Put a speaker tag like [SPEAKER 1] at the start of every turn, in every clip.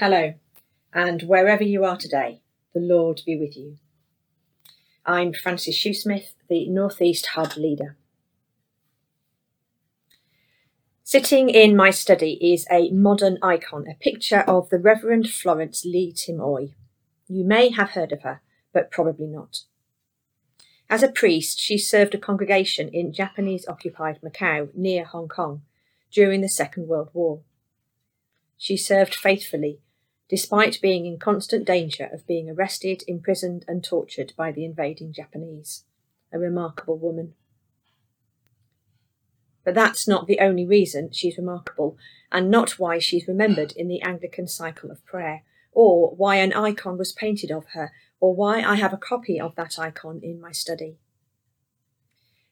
[SPEAKER 1] Hello, and wherever you are today, the Lord be with you. I'm Frances Shoesmith, the Northeast Hub leader. Sitting in my study is a modern icon, a picture of the Reverend Florence Li Tim Oi. You may have heard of her, but probably not. As a priest, she served a congregation in Japanese occupied Macau near Hong Kong during the Second World War. She served faithfully, despite being in constant danger of being arrested, imprisoned, and tortured by the invading Japanese. A remarkable woman. But that's not the only reason she's remarkable, and not why she's remembered in the Anglican cycle of prayer, or why an icon was painted of her, or why I have a copy of that icon in my study.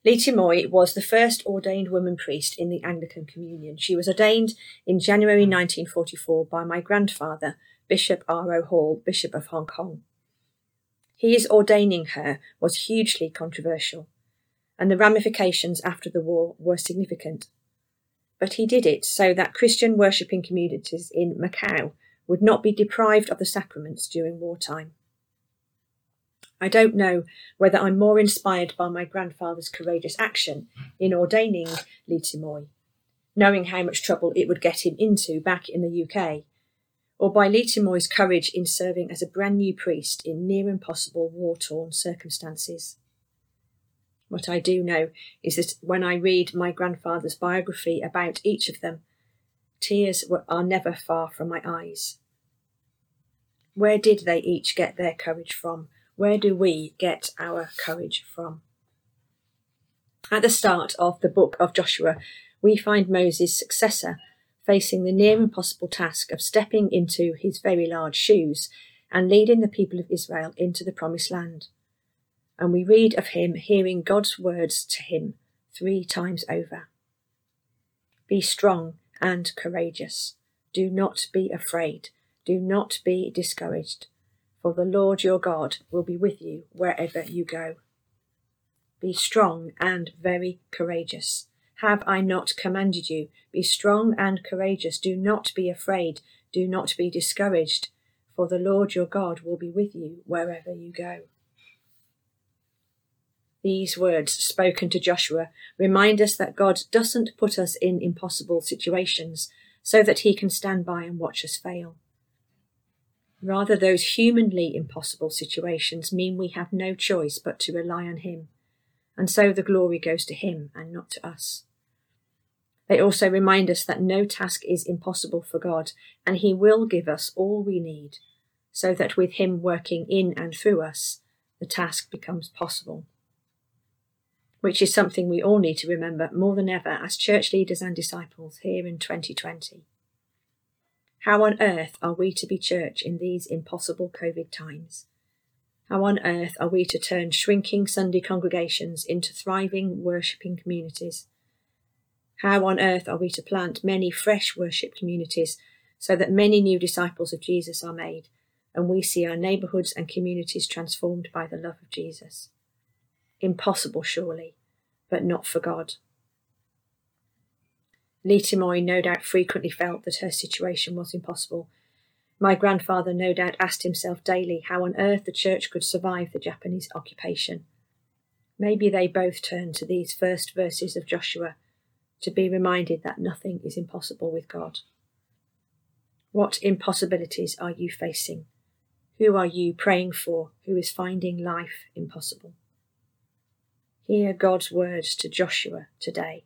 [SPEAKER 1] Li Tim Oi was the first ordained woman priest in the Anglican Communion. She was ordained in January 1944 by my grandfather, Bishop R.O. Hall, Bishop of Hong Kong. His ordaining her was hugely controversial, and the ramifications after the war were significant. But he did it so that Christian worshipping communities in Macau would not be deprived of the sacraments during wartime. I don't know whether I'm more inspired by my grandfather's courageous action in ordaining Li Tim Oi, knowing how much trouble it would get him into back in the UK, or by Li Tim Oi's courage in serving as a brand new priest in near impossible war torn circumstances. What I do know is that when I read my grandfather's biography about each of them, tears are never far from my eyes. Where did they each get their courage from? Where do we get our courage from? At the start of the book of Joshua, we find Moses' successor facing the near impossible task of stepping into his very large shoes and leading the people of Israel into the promised land. And we read of him hearing God's words to him three times over Be strong and courageous. Do not be afraid. Do not be discouraged for the Lord your God will be with you wherever you go. Be strong and very courageous. Have I not commanded you? Be strong and courageous. Do not be afraid. Do not be discouraged, for the Lord your God will be with you wherever you go. These words spoken to Joshua remind us that God doesn't put us in impossible situations so that he can stand by and watch us fail. Rather, those humanly impossible situations mean we have no choice but to rely on Him, and so the glory goes to Him and not to us. They also remind us that no task is impossible for God, and He will give us all we need, so that with Him working in and through us, the task becomes possible. Which is something we all need to remember more than ever as church leaders and disciples here in 2020. How on earth are we to be church in these impossible COVID times? How on earth are we to turn shrinking Sunday congregations into thriving worshipping communities? How on earth are we to plant many fresh worship communities so that many new disciples of Jesus are made and we see our neighbourhoods and communities transformed by the love of Jesus? Impossible, surely, but not for God. Li Tim Oi no doubt frequently felt that her situation was impossible. My grandfather no doubt asked himself daily how on earth the church could survive the Japanese occupation. Maybe they both turned to these first verses of Joshua to be reminded that nothing is impossible with God. What impossibilities are you facing? Who are you praying for who is finding life impossible? Hear God's words to Joshua today.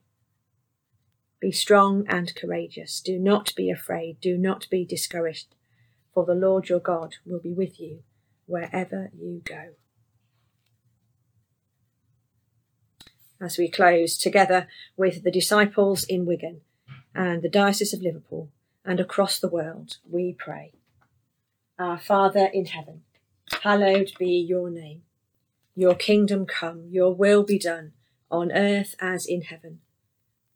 [SPEAKER 1] Be strong and courageous. Do not be afraid. Do not be discouraged, for the Lord your God will be with you wherever you go. As we close together with the disciples in Wigan and the Diocese of Liverpool and across the world, we pray. Our Father in heaven, hallowed be your name. Your kingdom come, your will be done, on earth as in heaven.